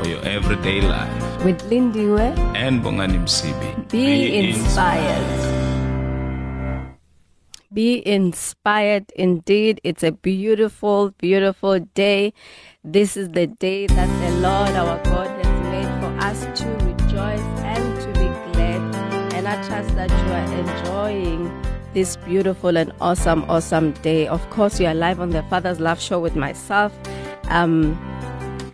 for your everyday life. With Lindiwe, And Bongani Msibi. be, inspired. Be inspired indeed. It's a beautiful, beautiful day. This is the day that the Lord our God has made for us to rejoice and to be glad. And I trust that you are enjoying this beautiful and awesome, awesome day. Of course, you are live on the Father's Love Show with myself, um,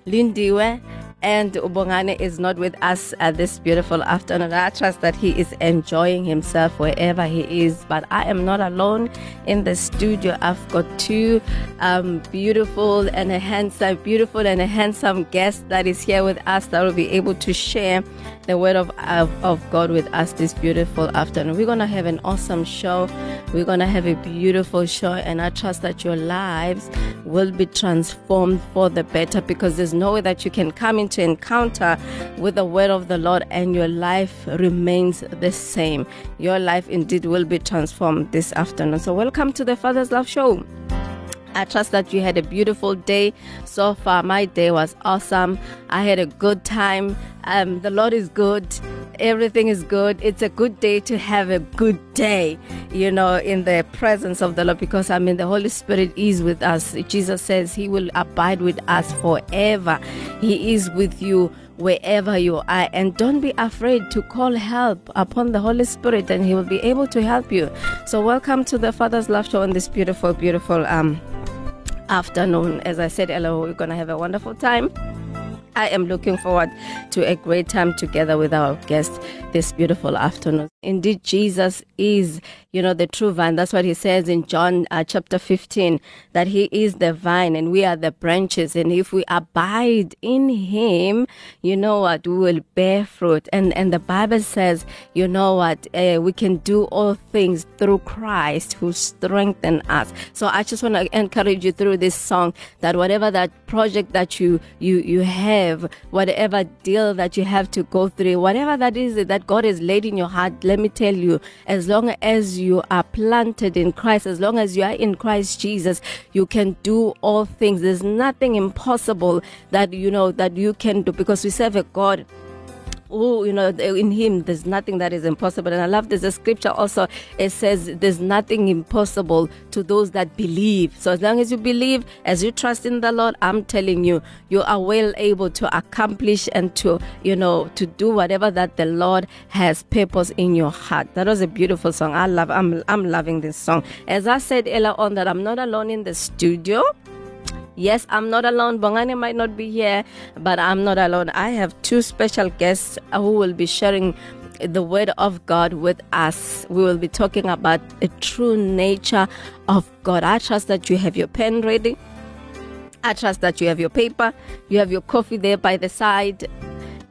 Lindiwe. And uBongani is not with us at this beautiful afternoon. I trust that he is enjoying himself wherever he is. But I am not alone in the studio. I've got two um, beautiful and a handsome, beautiful and a handsome guest that is here with us that will be able to share the word of, of, of God with us this beautiful afternoon. We're going to have an awesome show. We're going to have a beautiful show. And I trust that your lives will be transformed for the better because there's no way that you can come into encounter with the word of the Lord and your life remains the same. Your life indeed will be transformed this afternoon. So, welcome to the Father's Love Show. I trust that you had a beautiful day so far. My day was awesome. I had a good time. Um, the Lord is good. Everything is good. It's a good day to have a good day, you know, in the presence of the Lord because I mean, the Holy Spirit is with us. Jesus says He will abide with us forever. He is with you wherever you are and don't be afraid to call help upon the holy spirit and he will be able to help you so welcome to the father's love show on this beautiful beautiful um afternoon. As i said hello we're gonna have a wonderful time I am looking forward to a great time together with our guest this beautiful afternoon. Indeed, Jesus is, you know, the true vine. That's what he says in John uh, chapter 15, that he is the vine and we are the branches. And if we abide in him, you know what, we will bear fruit. And, and the Bible says, you know what, uh, we can do all things through Christ who strengthens us. So I just want to encourage you through this song that whatever that project that you, you, you have, whatever deal that you have to go through, whatever that is that God has laid in your heart, let me tell you, as long as you are planted in Christ, as long as you are in Christ Jesus, you can do all things. There's nothing impossible that you know that you can do because we serve a God oh, you know, in him there's nothing that is impossible. And I love a scripture also, it says there's nothing impossible to those that believe. So as long as you believe, as you trust in the Lord, I'm telling you, you are well able to accomplish and to, you know, to do whatever that the Lord has purpose in your heart. That was a beautiful song. I love, I'm, I'm loving this song. As I said earlier on that I'm not alone in the studio. Yes, I'm not alone. Bongani might not be here, but I'm not alone. I have two special guests who will be sharing the word of God with us. We will be talking about the true nature of God. I trust that you have your pen ready. I trust that you have your paper, you have your coffee there by the side.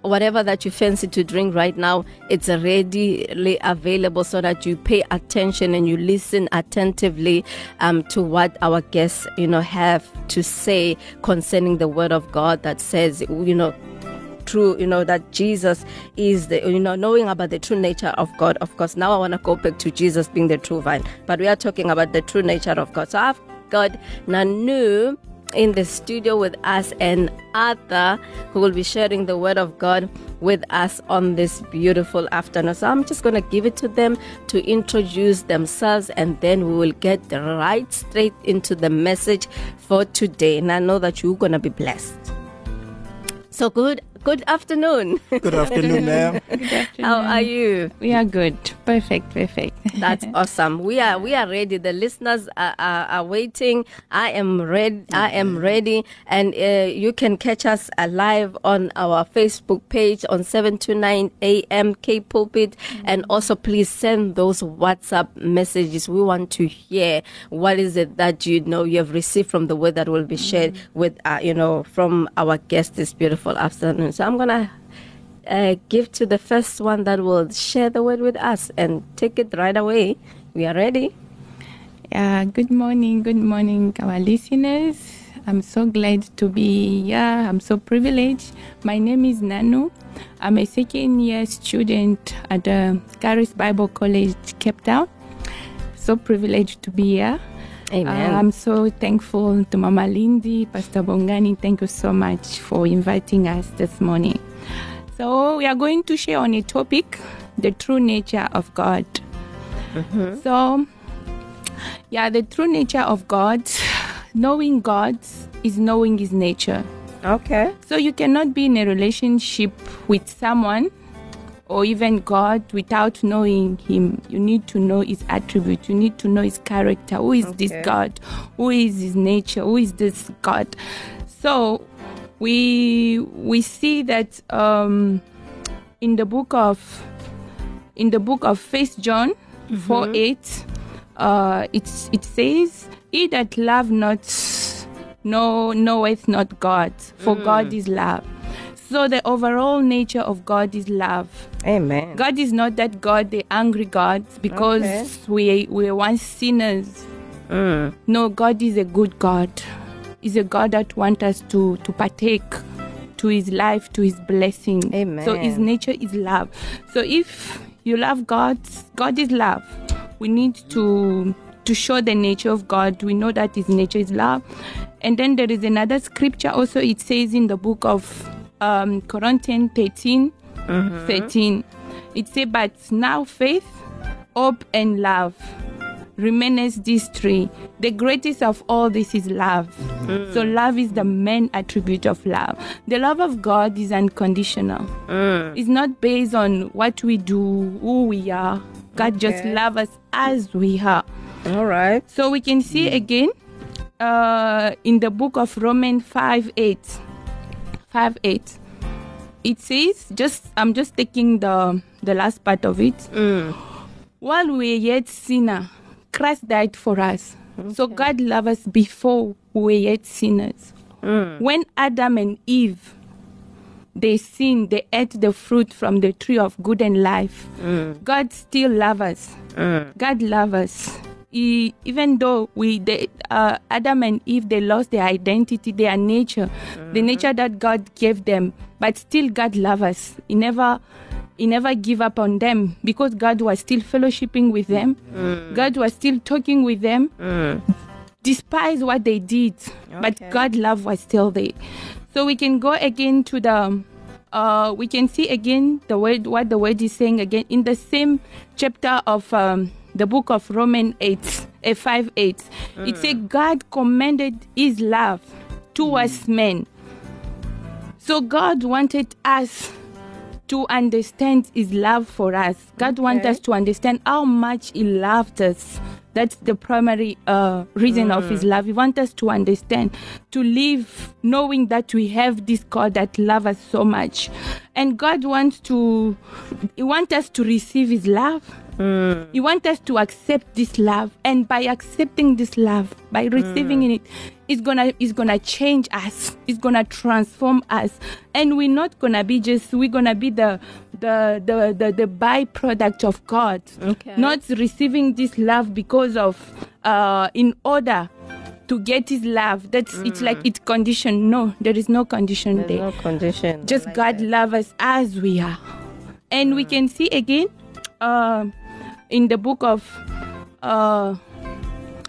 Whatever that you fancy to drink right now, it's readily available so that you pay attention and you listen attentively um, to what our guests, you know, have to say concerning the Word of God that says, you know, true, you know, that Jesus is the, you know, knowing about the true nature of God. Of course, now I want to go back to Jesus being the true vine, but we are talking about the true nature of God. So I've got Nanu in the studio with us and Arthur who will be sharing the word of God with us on this beautiful afternoon. So I'm just going to give it to them to introduce themselves and then we will get right straight into the message for today. And I know that you're going to be blessed. So good good afternoon. Good afternoon, ma'am. How are you? We are good. Perfect, perfect. That's awesome. We are we are ready. The listeners are, are, are waiting. I am ready. I am ready. And uh, you can catch us uh, live on our Facebook page on 729 AM Cape Pulpit. And also please send those WhatsApp messages. We want to hear what is it that you know you have received from the word that will be shared with uh, you know from our guest this beautiful afternoon. So I'm gonna uh, give to the first one that will share the word with us and take it right away. We are ready. Uh, good morning, good morning, our listeners. I'm so glad to be here. I'm so privileged. My name is Nanu. I'm a second year student at the Charis Bible College, Cape Town. So privileged to be here. Amen. I'm so thankful to Mama Lindy, Pastor Bongani. Thank you so much for inviting us this morning. So, we are going to share on a topic the true nature of God. Mm-hmm. So, yeah, the true nature of God, knowing God is knowing His nature. okay. So, you cannot be in a relationship with someone or even God without knowing Him. You need to know His attribute, you need to know His character. Who is this God? Who is His nature? Who is this God? So, we we see that um, in the book of in the book of First John four eight, uh, it's it says, "He that love not, no knoweth not God, for God is love." So the overall nature of God is love. Amen. God is not that God, the angry God, because Okay. we we were once sinners. Mm. No, God is a good God. Is a God that wants us to to partake to His life, to His blessing. Amen. So His nature is love. So if you love God, God is love. We need to to show the nature of God. We know that His nature is love. And then there is another scripture also. It says in the book of um, Corinthians 13, 13. It says, "But now faith, hope, and love." remains these three. The greatest of all this is love. Mm. So love is the main attribute of love. The love of God is unconditional. Mm. It's not based on what we do, who we are. God just Okay. loves us as we are. All right. So we can see mm. again uh, in the book of Romans 5 8. 5 8. It says, just I'm just taking the the last part of it. Mm. While we are yet sinner, Christ died for us. So God loved us before we were yet sinners. Mm. When Adam and Eve they sinned, they ate the fruit from the tree of good and life. Mm. God still loves us. God loves us. He, even though we, they, uh, Adam and Eve, they lost their identity, their nature, the nature that God gave them, but still God loves us. He never, He never give up on them because God was still fellowshipping with them. God was still talking with them, despite what they did, but Okay. God love was still there. So we can go again to the uh, we can see again the word what the word is saying again in the same chapter of um, the book of Romans 8, uh, 5 8. It says, God commended his love towards men. So God wanted us to understand his love for us. God wants us to understand how much he loved us. That's the primary uh, reason of his love. He wants us to understand, to live knowing that we have this God that loves us so much. And God wants to, he wants us to receive his love. He want us to accept this love, and by accepting this love, by receiving it, it's gonna it's gonna change us. It's gonna transform us, and we're not gonna be just we're gonna be the the the the, the byproduct of God, Okay. not receiving this love because of uh in order to get His love. That's it's like it's condition. No, there is no condition There's there no condition. just like God that. love us as we are. And we can see again uh, in the book of uh,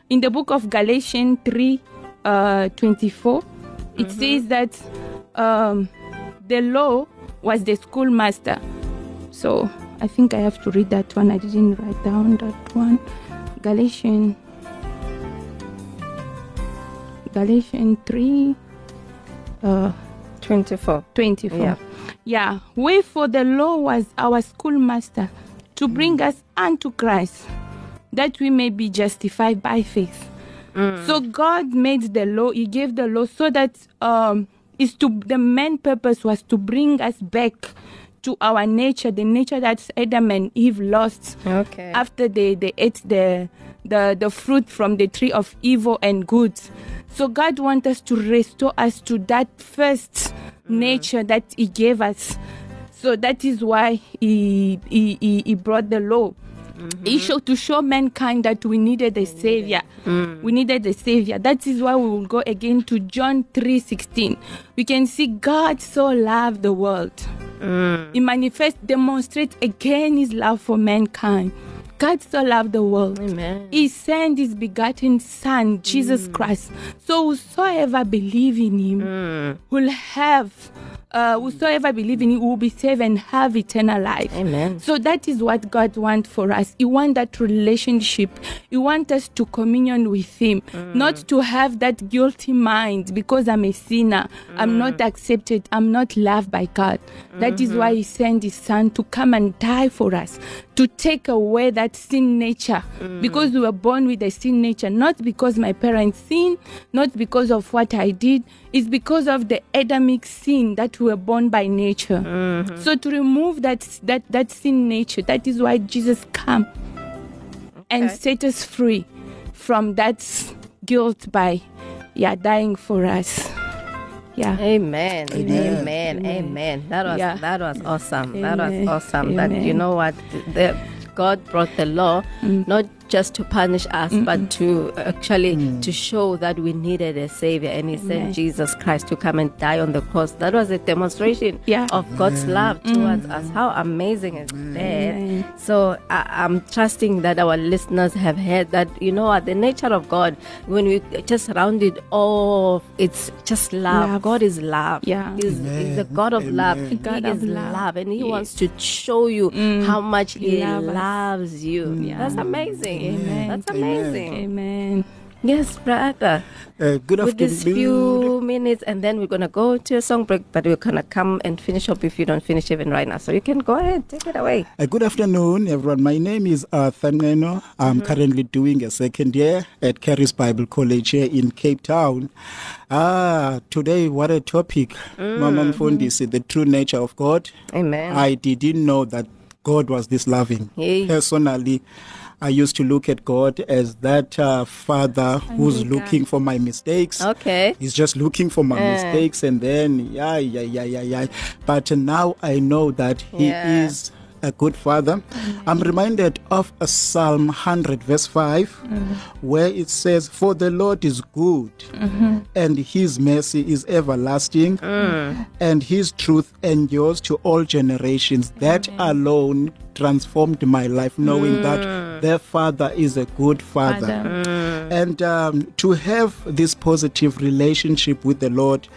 in the book of Galatians 3 uh, 24, it says that um, the law was the schoolmaster. So I think I have to read that one. I didn't write down that one. Galatians Galatians 3 uh, 24. 24. Yeah. Yeah. Wherefore the law was our schoolmaster, to bring mm. us unto Christ, that we may be justified by faith. Mm. So God made the law. He gave the law so that um, is to the main purpose was to bring us back to our nature, the nature that Adam and Eve lost Okay. after they, they ate the, the the fruit from the tree of evil and good. So God wants us to restore us to that first mm. nature that He gave us. So that is why He He, he, he brought the law. He showed to show mankind that we needed a savior. We needed a savior. That is why we will go again to John 3:16. We can see God so loved the world. He manifests, demonstrates again his love for mankind. God so loved the world. Amen. He sent his begotten Son, Jesus Christ. So whosoever believe in him will have, uh, whosoever believe in him will be saved and have eternal life. Amen. So that is what God wants for us. He wants that relationship. He wants us to communion with Him, mm. not to have that guilty mind because I'm a sinner, I'm mm. not accepted, I'm not loved by God. That is why mm-hmm. He sent His Son to come and die for us, to take away that sin nature, mm. because we were born with a sin nature, not because my parents sinned, not because of what I did. It's because of the Adamic sin that we were born by nature. Mm-hmm. So to remove that that that sin nature, that is why Jesus came and set us free from that guilt by yeah dying for us. Yeah. Amen. Amen. Amen. Amen. That was Yeah. that was awesome. That was Amen. awesome. That you know what the God brought the law mm. not just to punish us, but to actually mm. to show that we needed a savior, and He sent Jesus Christ to come and die on the cross. That was a demonstration Yeah. of God's love towards mm. us. How amazing is that? So I, I'm trusting that our listeners have heard that you know what the nature of God when we just round it off, it's just love. Love. God is love. Yeah. He's, he's the God of love. Amen. He God is love. love, and He Yes. wants to show you mm. how much He Love us. loves you. Yeah. That's amazing. Amen. That's amazing. Amen. Yes, brother. Uh, good afternoon. With these afternoon. few minutes, and then we're gonna go to a song break, but we're gonna come and finish up if you don't finish even right now. So you can go ahead, take it away. Uh, good afternoon, everyone. My name is Arthur Neno. I'm currently doing a second year at Charis Bible College here in Cape Town. Ah, today, what a topic. Mama Mfundisi, the true nature of God. Amen. I didn't know that God was this loving. Yay. Personally, I used to look at God as that uh, father who's looking for my mistakes. Okay. He's just looking for my Eh. mistakes, and then yeah, yeah, yeah, yeah, yeah. But now I know that He Yeah. is a good father. I'm reminded of a Psalm 100, verse 5, where it says, For the Lord is good, and his mercy is everlasting, and his truth endures to all generations. That alone transformed my life, knowing that their father is a good father. Father. And um, to have this positive relationship with the Lord,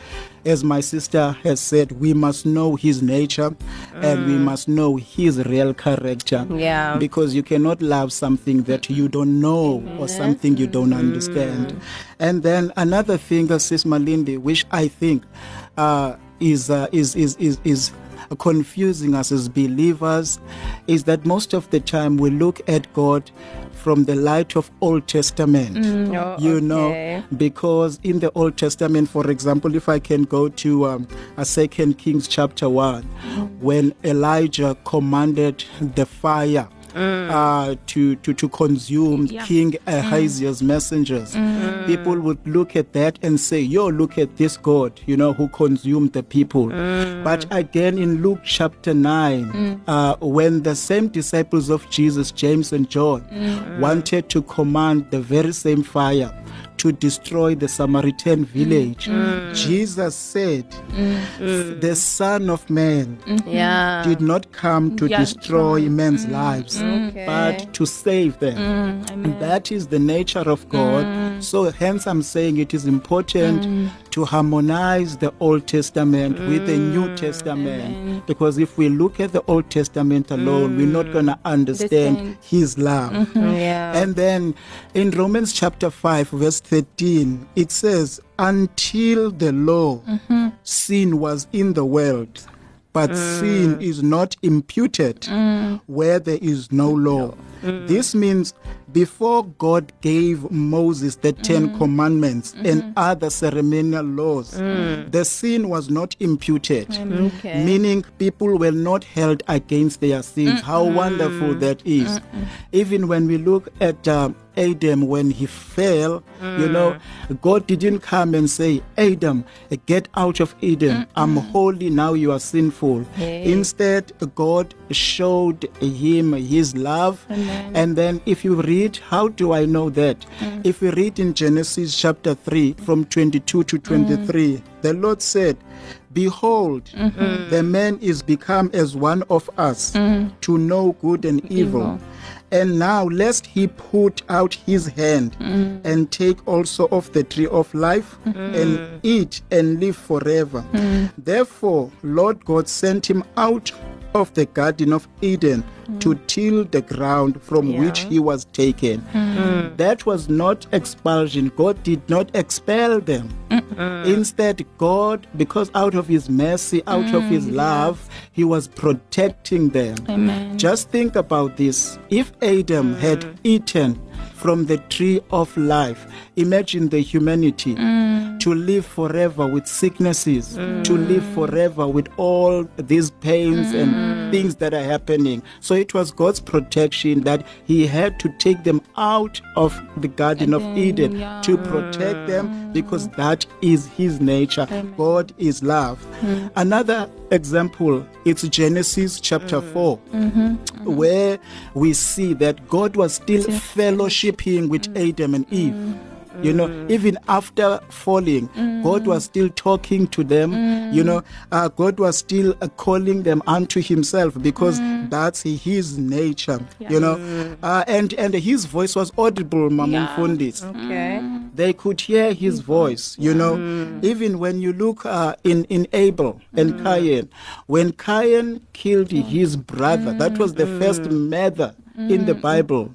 as my sister has said, we must know His nature and we must know His real character. Yeah. Because you cannot love something that you don't know or something you don't understand. And then another thing, that Sis Malindi, which I think uh, is, uh, is, is, is, is confusing us as believers is that most of the time we look at God from the light of Old Testament. Oh, You know, because in the Old Testament, for example, if I can go to um, a Second Kings chapter one, when Elijah commanded the fire. Mm. Uh, to, to to consume Yeah. King Ahaziah's mm. messengers, mm. people would look at that and say, "Yo, look at this God, you know, who consumed the people." But again, in Luke chapter nine, uh, when the same disciples of Jesus, James and John, wanted to command the very same fire to destroy the Samaritan mm. village, mm. Mm. Jesus said, "The Son of Man." Mm-hmm. Yeah. did not come to Yeah. destroy men's lives, Okay. but to save them. And that is the nature of God. So, hence, I'm saying it is important to harmonize the Old Testament with the New Testament. Because if we look at the Old Testament alone, we're not going to understand Understand. His love. Mm-hmm. Yeah. And then in Romans chapter 5, verse 13, it says, Until the law, sin was in the world, but sin is not imputed where there is no law. This means before God gave Moses the Ten mm-hmm. Commandments and mm-hmm. other ceremonial laws, mm. the sin was not imputed, mm, Okay. meaning people were not held against their sins. Mm, How wonderful that is. Even when we look at uh, Adam when he fell, you know, God didn't come and say, Adam, get out of Eden. I'm holy, now you are sinful. Instead, God showed him his love. And then, if you read, how do I know that? Mm. If we read in Genesis chapter 3, from 22 to 23, mm. the Lord said, Behold, mm-hmm. the man is become as one of us mm. to know good and evil. And now, lest he put out his hand and take also of the tree of life and eat and live forever. Therefore, Lord God sent him out of the Garden of Eden to mm. till the ground from which he was taken. Mm. That was not expulsion. God did not expel them. Instead, God, because out of his mercy, out of his mm, love, he was protecting them. Amen. Just think about this. If Adam had eaten from the tree of life, imagine the humanity mm. to live forever with sicknesses, to mm. live forever with all these pains and mm. things that are happening. So it was God's protection that He had to take them out of the Garden of Eden yeah. to protect them because that is His nature. God is love. Another example, it's Genesis chapter mm. 4, mm-hmm. Mm-hmm. where we see that God was still fellowshipping with mm. Adam and Eve. Mm. You know, even after falling, God was still talking to them. You know, uh, God was still uh, calling them unto Himself because that's His nature. You know, uh, and and His voice was audible, Mama Mfundisi Okay. They could hear his mm-hmm. voice you know. Mm-hmm. Even when you look uh, in in abel and mm-hmm. cain when cain killed his brother that was the first murder in the bible.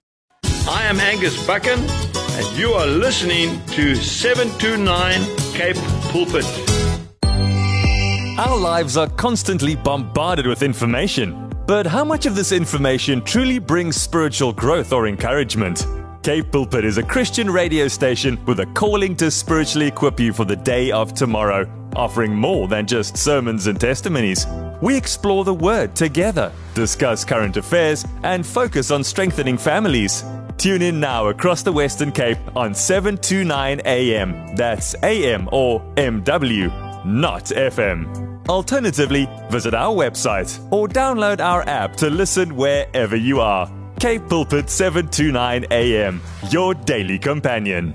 I am Angus Buchan, and you are listening to 729 Cape Pulpit. Our lives are constantly bombarded with information. But how much of this information truly brings spiritual growth or encouragement? Cape Pulpit is a Christian radio station with a calling to spiritually equip you for the day of tomorrow, offering more than just sermons and testimonies. We explore the Word together, discuss current affairs, and focus on strengthening families. Tune in now across the Western Cape on 729 AM. That's AM or MW, not FM. Alternatively, visit our website or download our app to listen wherever you are. Cape Pulpit 729 AM, your daily companion.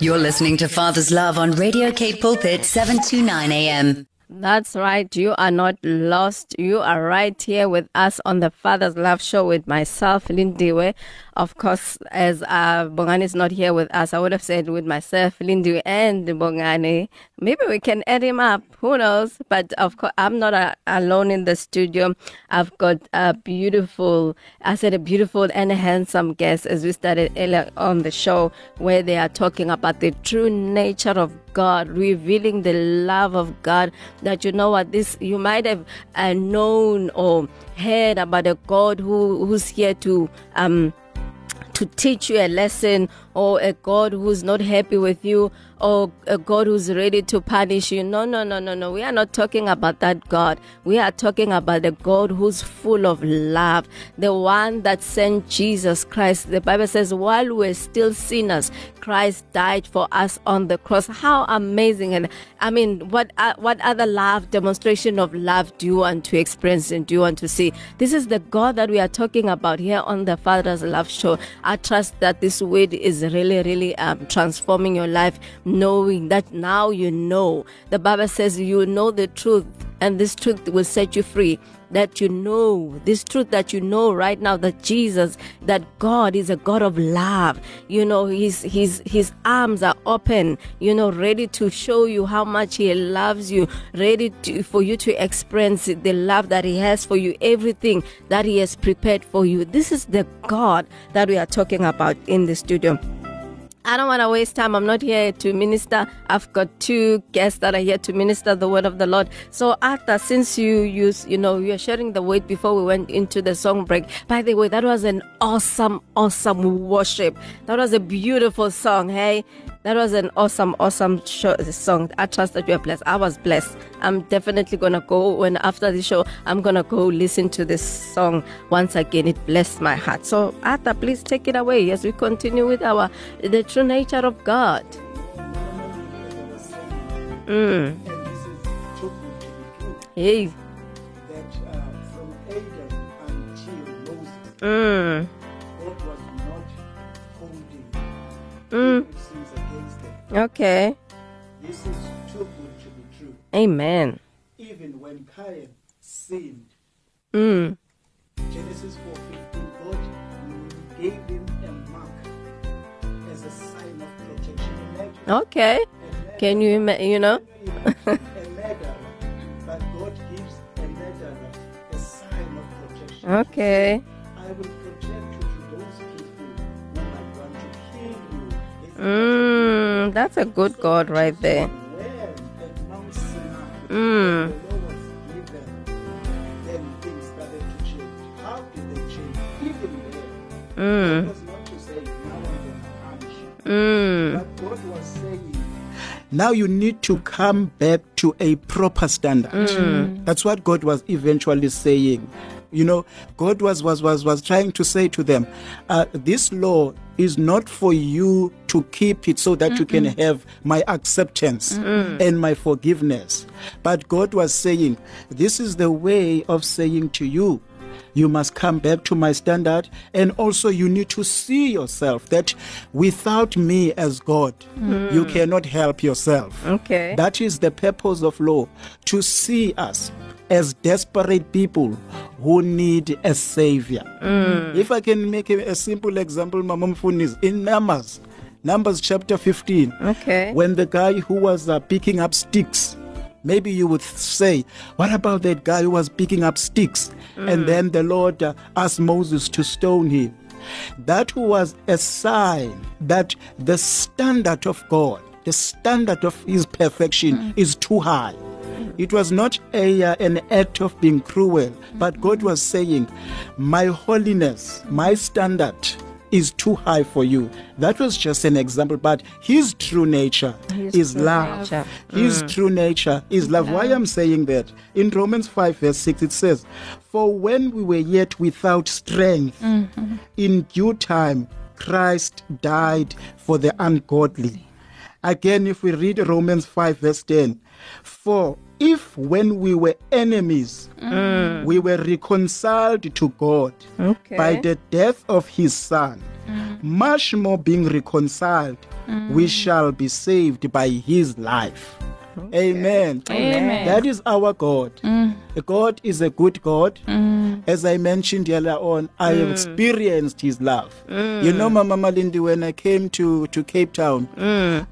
You're listening to Father's Love on Radio Cape Pulpit 729 AM. That's right. You are not lost. You are right here with us on the Father's Love Show with myself, Lindiwe. Of course, as uh, Bongani is not here with us, I would have said with myself, Lindiwe, and Bongani. Maybe we can add him up. Who knows? But of course, I'm not uh, alone in the studio. I've got a beautiful, I said a beautiful and a handsome guest as we started earlier on the show where they are talking about the true nature of God, revealing the love of God. That you know what this you might have uh, known or heard about a God who who's here to um to teach you a lesson or a God who's not happy with you or a God who's ready to punish you. No, no, no, no, no. We are not talking about that God. We are talking about the God who's full of love, the one that sent Jesus Christ. The Bible says, while we're still sinners, Christ died for us on the cross. How amazing. And I mean, what, uh, what other love, demonstration of love do you want to experience and do you want to see? This is the God that we are talking about here on the Father's Love Show. I trust that this word is really, really um, transforming your life, knowing that now you know. The Bible says you know the truth, and this truth will set you free. That you know, this truth that you know right now, that Jesus, that God is a God of love. You know, his his his arms are open, you know, ready to show you how much he loves you, ready to, for you to experience the love that he has for you, everything that he has prepared for you. This is the God that we are talking about in the studio. I don't want to waste time. I'm not here to minister. I've got two guests that are here to minister the word of the Lord. So, Arthur, since you use, you know, you're sharing the word before we went into the song break. By the way, that was an awesome, awesome worship. That was a beautiful song. Hey, that was an awesome, awesome show, song. I trust that you are blessed. I was blessed. I'm definitely gonna go when after the show. I'm gonna go listen to this song once again. It blessed my heart. So, Arthur, please take it away as we continue with our the true nature of God. Mm. Hey. Mm. Mm. Okay. This is too good to be true. Amen. Even when Cain sinned, Mm. Genesis 4:15, God gave him Okay. Can you ima- you know? a murderer, but God gives a murderer a sign of protection. Okay. I will protect you to those people who might want to kill you. Mm. That's a good God right there. Mm. the law was given, then things started to change. How did they change? Even there, Mm. God now you need to come back to a proper standard. That's what God was eventually saying. You know, God was was was was trying to say to them, uh, this law is not for you to keep it so that you can have my acceptance and my forgiveness. But God was saying, this is the way of saying to you, you must come back to my standard. And also you need to see yourself that without me as god you cannot help yourself. Okay. that is the purpose of law to see us as desperate people who need a savior. If i can make a, a simple example my mama Mfundisi, in numbers numbers chapter 15 Okay. when the guy who was uh, picking up sticks maybe you would say what about that guy who was picking up sticks? And then the lord uh, asked moses to stone him. That was a sign that the standard of god the standard of his perfection is too high. It was not a uh, an act of being cruel but god was saying my holiness my standard is too high for you. That was just an example, but his true nature is love. nature. His mm. true nature is love. Why I'm saying that? In Romans 5, verse 6, it says, For when we were yet without strength, mm-hmm. in due time Christ died for the ungodly. Again, if we read Romans 5, verse 10, For if when we were enemies, mm. we were reconciled to God Okay. by the death of his son, mm. much more being reconciled, we mm. shall be saved by his life. Amen. Amen. That is our God. God is a good God. Mm. As I mentioned earlier on, I have mm. experienced his love. Mm. You know, Mama Malindi, when I came to, to Cape Town,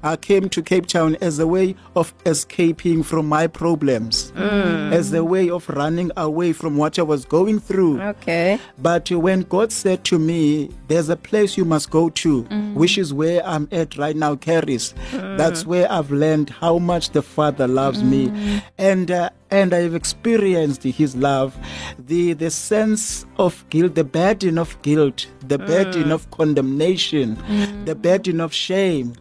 I came to Cape Town as a way of escaping from my problems, as a way of running away from what I was going through. Okay. But when God said to me, There's a place you must go to, which is where I'm at right now, Charis. That's where I've learned how much the Father loves me. And uh, and I've experienced his love, the the sense of guilt, the burden of guilt, the burden mm. of condemnation, mm. the burden of shame.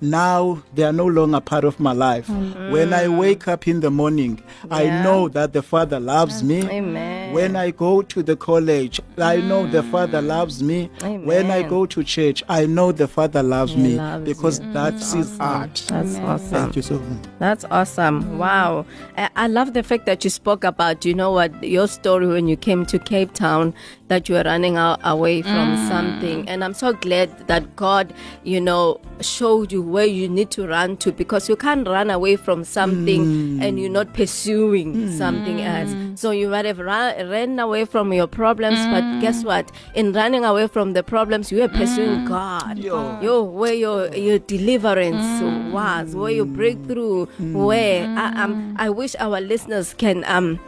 Now they are no longer part of my life. Mm-hmm. When I wake up in the morning, I know that the Father loves me. Amen. When I go to the college, I know the Father mm. loves me. When I go to church, I know the Father loves He me loves because you. Mm. that's his heart. That's awesome. Thank you so much. That's awesome. Wow. I, I love the fact that you spoke about, you know what, your story when you came to Cape Town, that you were running out, away from mm. something. And I'm so glad that God, you know, showed you where you need to run to because you can't run away from something hmm. and you're not pursuing hmm. something hmm. else. So you might have run, ran away from your problems, but guess what? In running away from the problems, you are pursuing God. Yo. Yo, where your your deliverance was, where your breakthrough, where I, um, I wish our listeners can um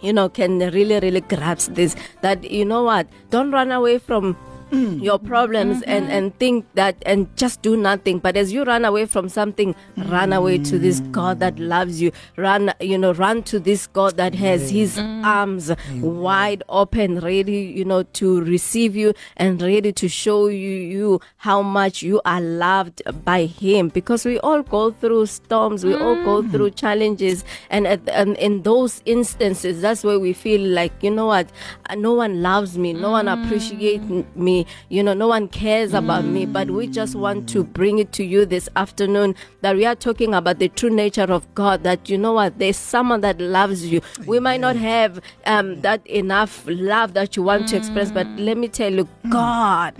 you know can really really grasp this that you know what? Don't run away from Mm. your problems and mm-hmm. and think that and just do nothing. But as you run away from something run away to this mm. god that loves you. Run you know run to this god that has his mm. arms wide open ready you know to receive you and ready to show you you how much you are loved by him. Because we all go through storms. We all go through challenges. And, at, and in those instances that's where we feel like you know what? No one loves me. No one appreciates me you know no one cares about me but we mm. just want to bring it to you this afternoon that we are talking about the true nature of god that you know what there's someone that loves you. We might not have um, that enough love that you want to express but mm. let me tell you mm. god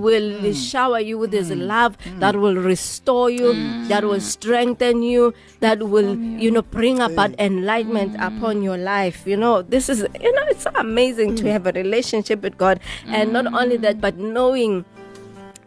will shower you with his love that will restore you that will strengthen you that will you know bring about enlightenment upon your life you know. This is you know it's so amazing to have a relationship with god. And not only that but knowing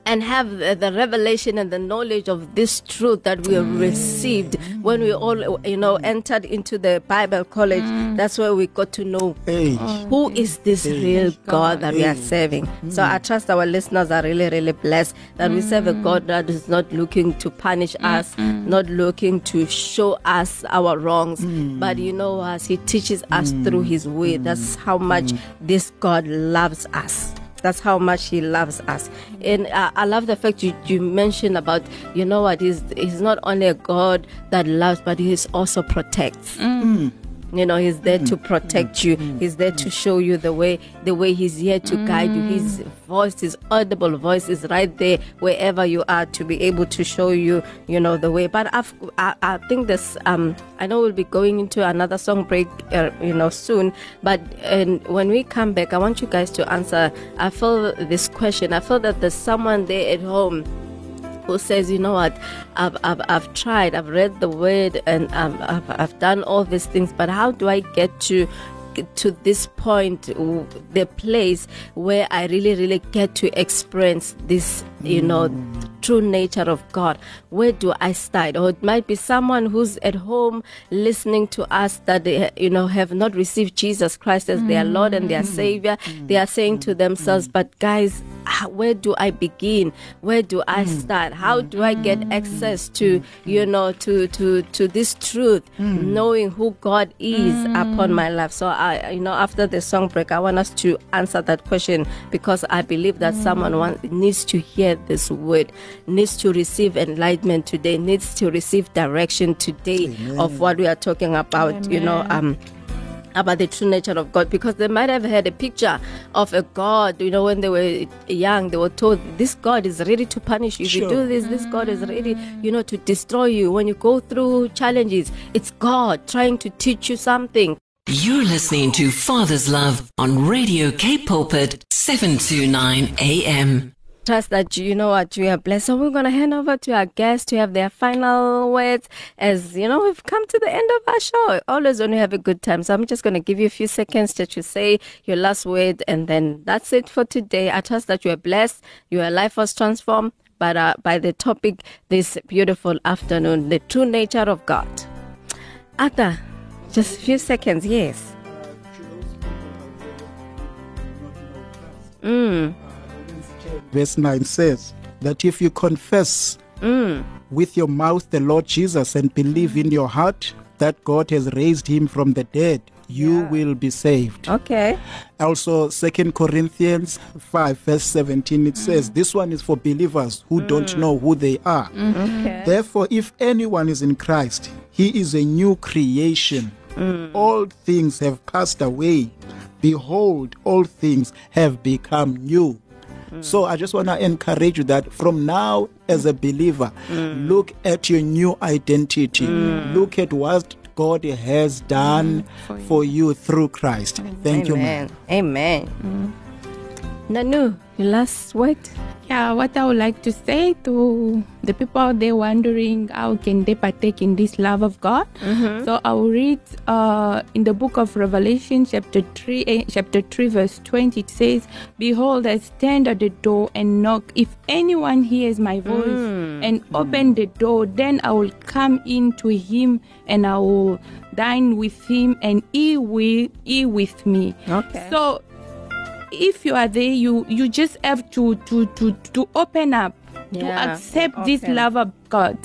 and have the, the revelation and the knowledge of this truth that we have received when we all you know entered into the bible college. Mm. That's where we got to know Hey. who is this real God that we are Hey. serving? So mm. I trust our listeners are really, really blessed that we serve a God that is not looking to punish mm. us, not looking to show us our wrongs, but you know, as He teaches us through His way, that's how much this God loves us. That's how much he loves us. And uh, I love the fact you, you mentioned about, you know what, he's, he's not only a God that loves, but he also protects. You know, he's there to mm, protect mm, you. Mm, he's there to show you the way, the way he's here to guide you. His voice, his audible voice is right there wherever you are to be able to show you, you know, the way. But I've, I, I think this, um, I know we'll be going into another song break, uh, you know, soon. But and when we come back, I want you guys to answer. I feel this question. I feel that there's someone there at home who says, you know what, I've, I've, I've tried, I've read the word and um, I've, I've done all these things, but how do I get to to this point, the place where I really, really get to experience this, you know, true nature of God. Where do I start? Or it might be someone who's at home listening to us that they, you know, have not received Jesus Christ as their mm. Lord and their Savior. Mm. They are saying to mm. themselves, but guys, where do I begin? Where do I start? How do I get access to, you know, to to to this truth, knowing who God is upon my life? So I, you know, after the song break, I want us to answer that question because I believe that someone want, needs to hear this word, needs to receive enlightenment today, needs to receive direction today of what we are talking about. You know, um about the true nature of God because they might have had a picture of a God, you know, when they were young, they were told this God is ready to punish you. If you do this, this God is ready, you know, to destroy you. When you go through challenges, it's God trying to teach you something. You're listening to Father's Love on Radio Cape Pulpit 729 AM. Trust that you know what you are blessed. So we're gonna hand over to our guests to have their final words. As you know, we've come to the end of our show. Always when we have a good time. So I'm just gonna give you a few seconds to to say your last word, and then that's it for today. I trust that you are blessed. Your life was transformed. But uh, by the topic this beautiful afternoon, the true nature of God. Arthur, just a few seconds. Yes. Verse 9 says that if you confess mm. with your mouth the Lord Jesus and believe in your heart that God has raised him from the dead, you will be saved. Okay. Also, Second Corinthians 5, verse 17, it says, mm. This one is for believers who mm. don't know who they are. Okay. Therefore, if anyone is in Christ, he is a new creation. All things have passed away. Behold, all things have become new. So I just want to encourage you that from now, as a believer, look at your new identity. Look at what God has done for you through Christ. Thank you, man. Amen. Nanu, your last word. Yeah, what I would like to say to the people out there wondering how can they partake in this love of God. So I will read uh, in the book of Revelation, chapter three, eh, chapter three, verse twenty. It says, "Behold, I stand at the door and knock. If anyone hears my voice and open the door, then I will come in to him and I will dine with him and he will he with me." Okay. So if you are there, you you just have to to to to open up to Yeah, accept this love of God.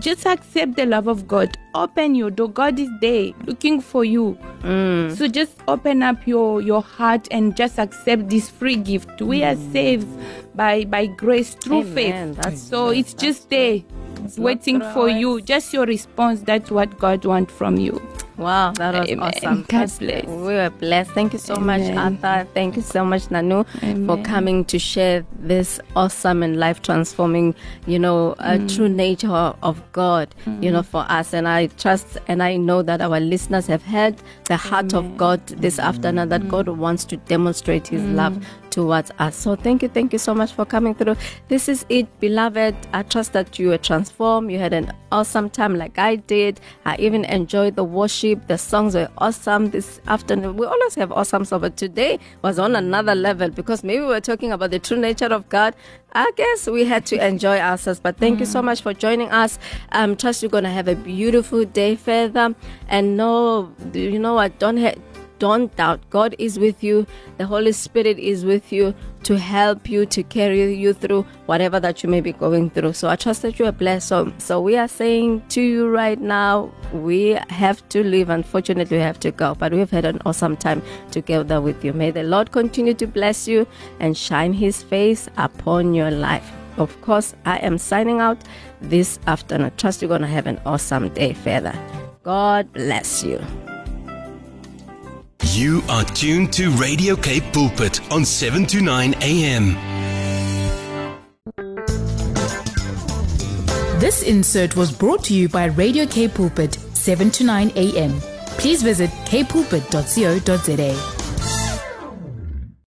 Just accept the love of God. Open your door. God is there looking for you. Mm. So just open up your your heart and just accept this free gift. We are saved by by grace through Mm. Amen. faith. That's so it's just there. It's waiting for you. Just your response. That's what God wants from you. Wow, that was Amen. awesome. God bless. We were blessed. Thank you so much, Arthur. Thank you so much, Nanu, for coming to share this awesome and life transforming, you know, uh, Mm. true nature of God, you know, for us. And I trust and I know that our listeners have heard the heart of God this afternoon, that God wants to demonstrate His love towards us. So thank you, thank you so much for coming through. This is it, beloved. I trust that you were transformed. You had an awesome time like I did. I even enjoyed the worship. The songs were awesome this afternoon. We always have awesome songs, but today was on another level because maybe we were talking about the true nature of God. I guess we had to enjoy ourselves. But thank you so much for joining us. I um, trust you're gonna have a beautiful day further. And no, you know what? Don't ha- don't doubt. God is with you. The Holy Spirit is with you to help you to carry you through whatever that you may be going through. So I trust that you are blessed. So, so we are saying to you right now, we have to leave. Unfortunately, we have to go, but we've had an awesome time together with you. May the Lord continue to bless you and shine His face upon your life. Of course, I am signing out this afternoon. Trust you're going to have an awesome day further. God bless you. You are tuned to Radio Cape Pulpit on 7 to 9 a.m. This insert was brought to you by Radio Cape Pulpit, 7 to 9 a.m. Please visit capepulpit.co.za.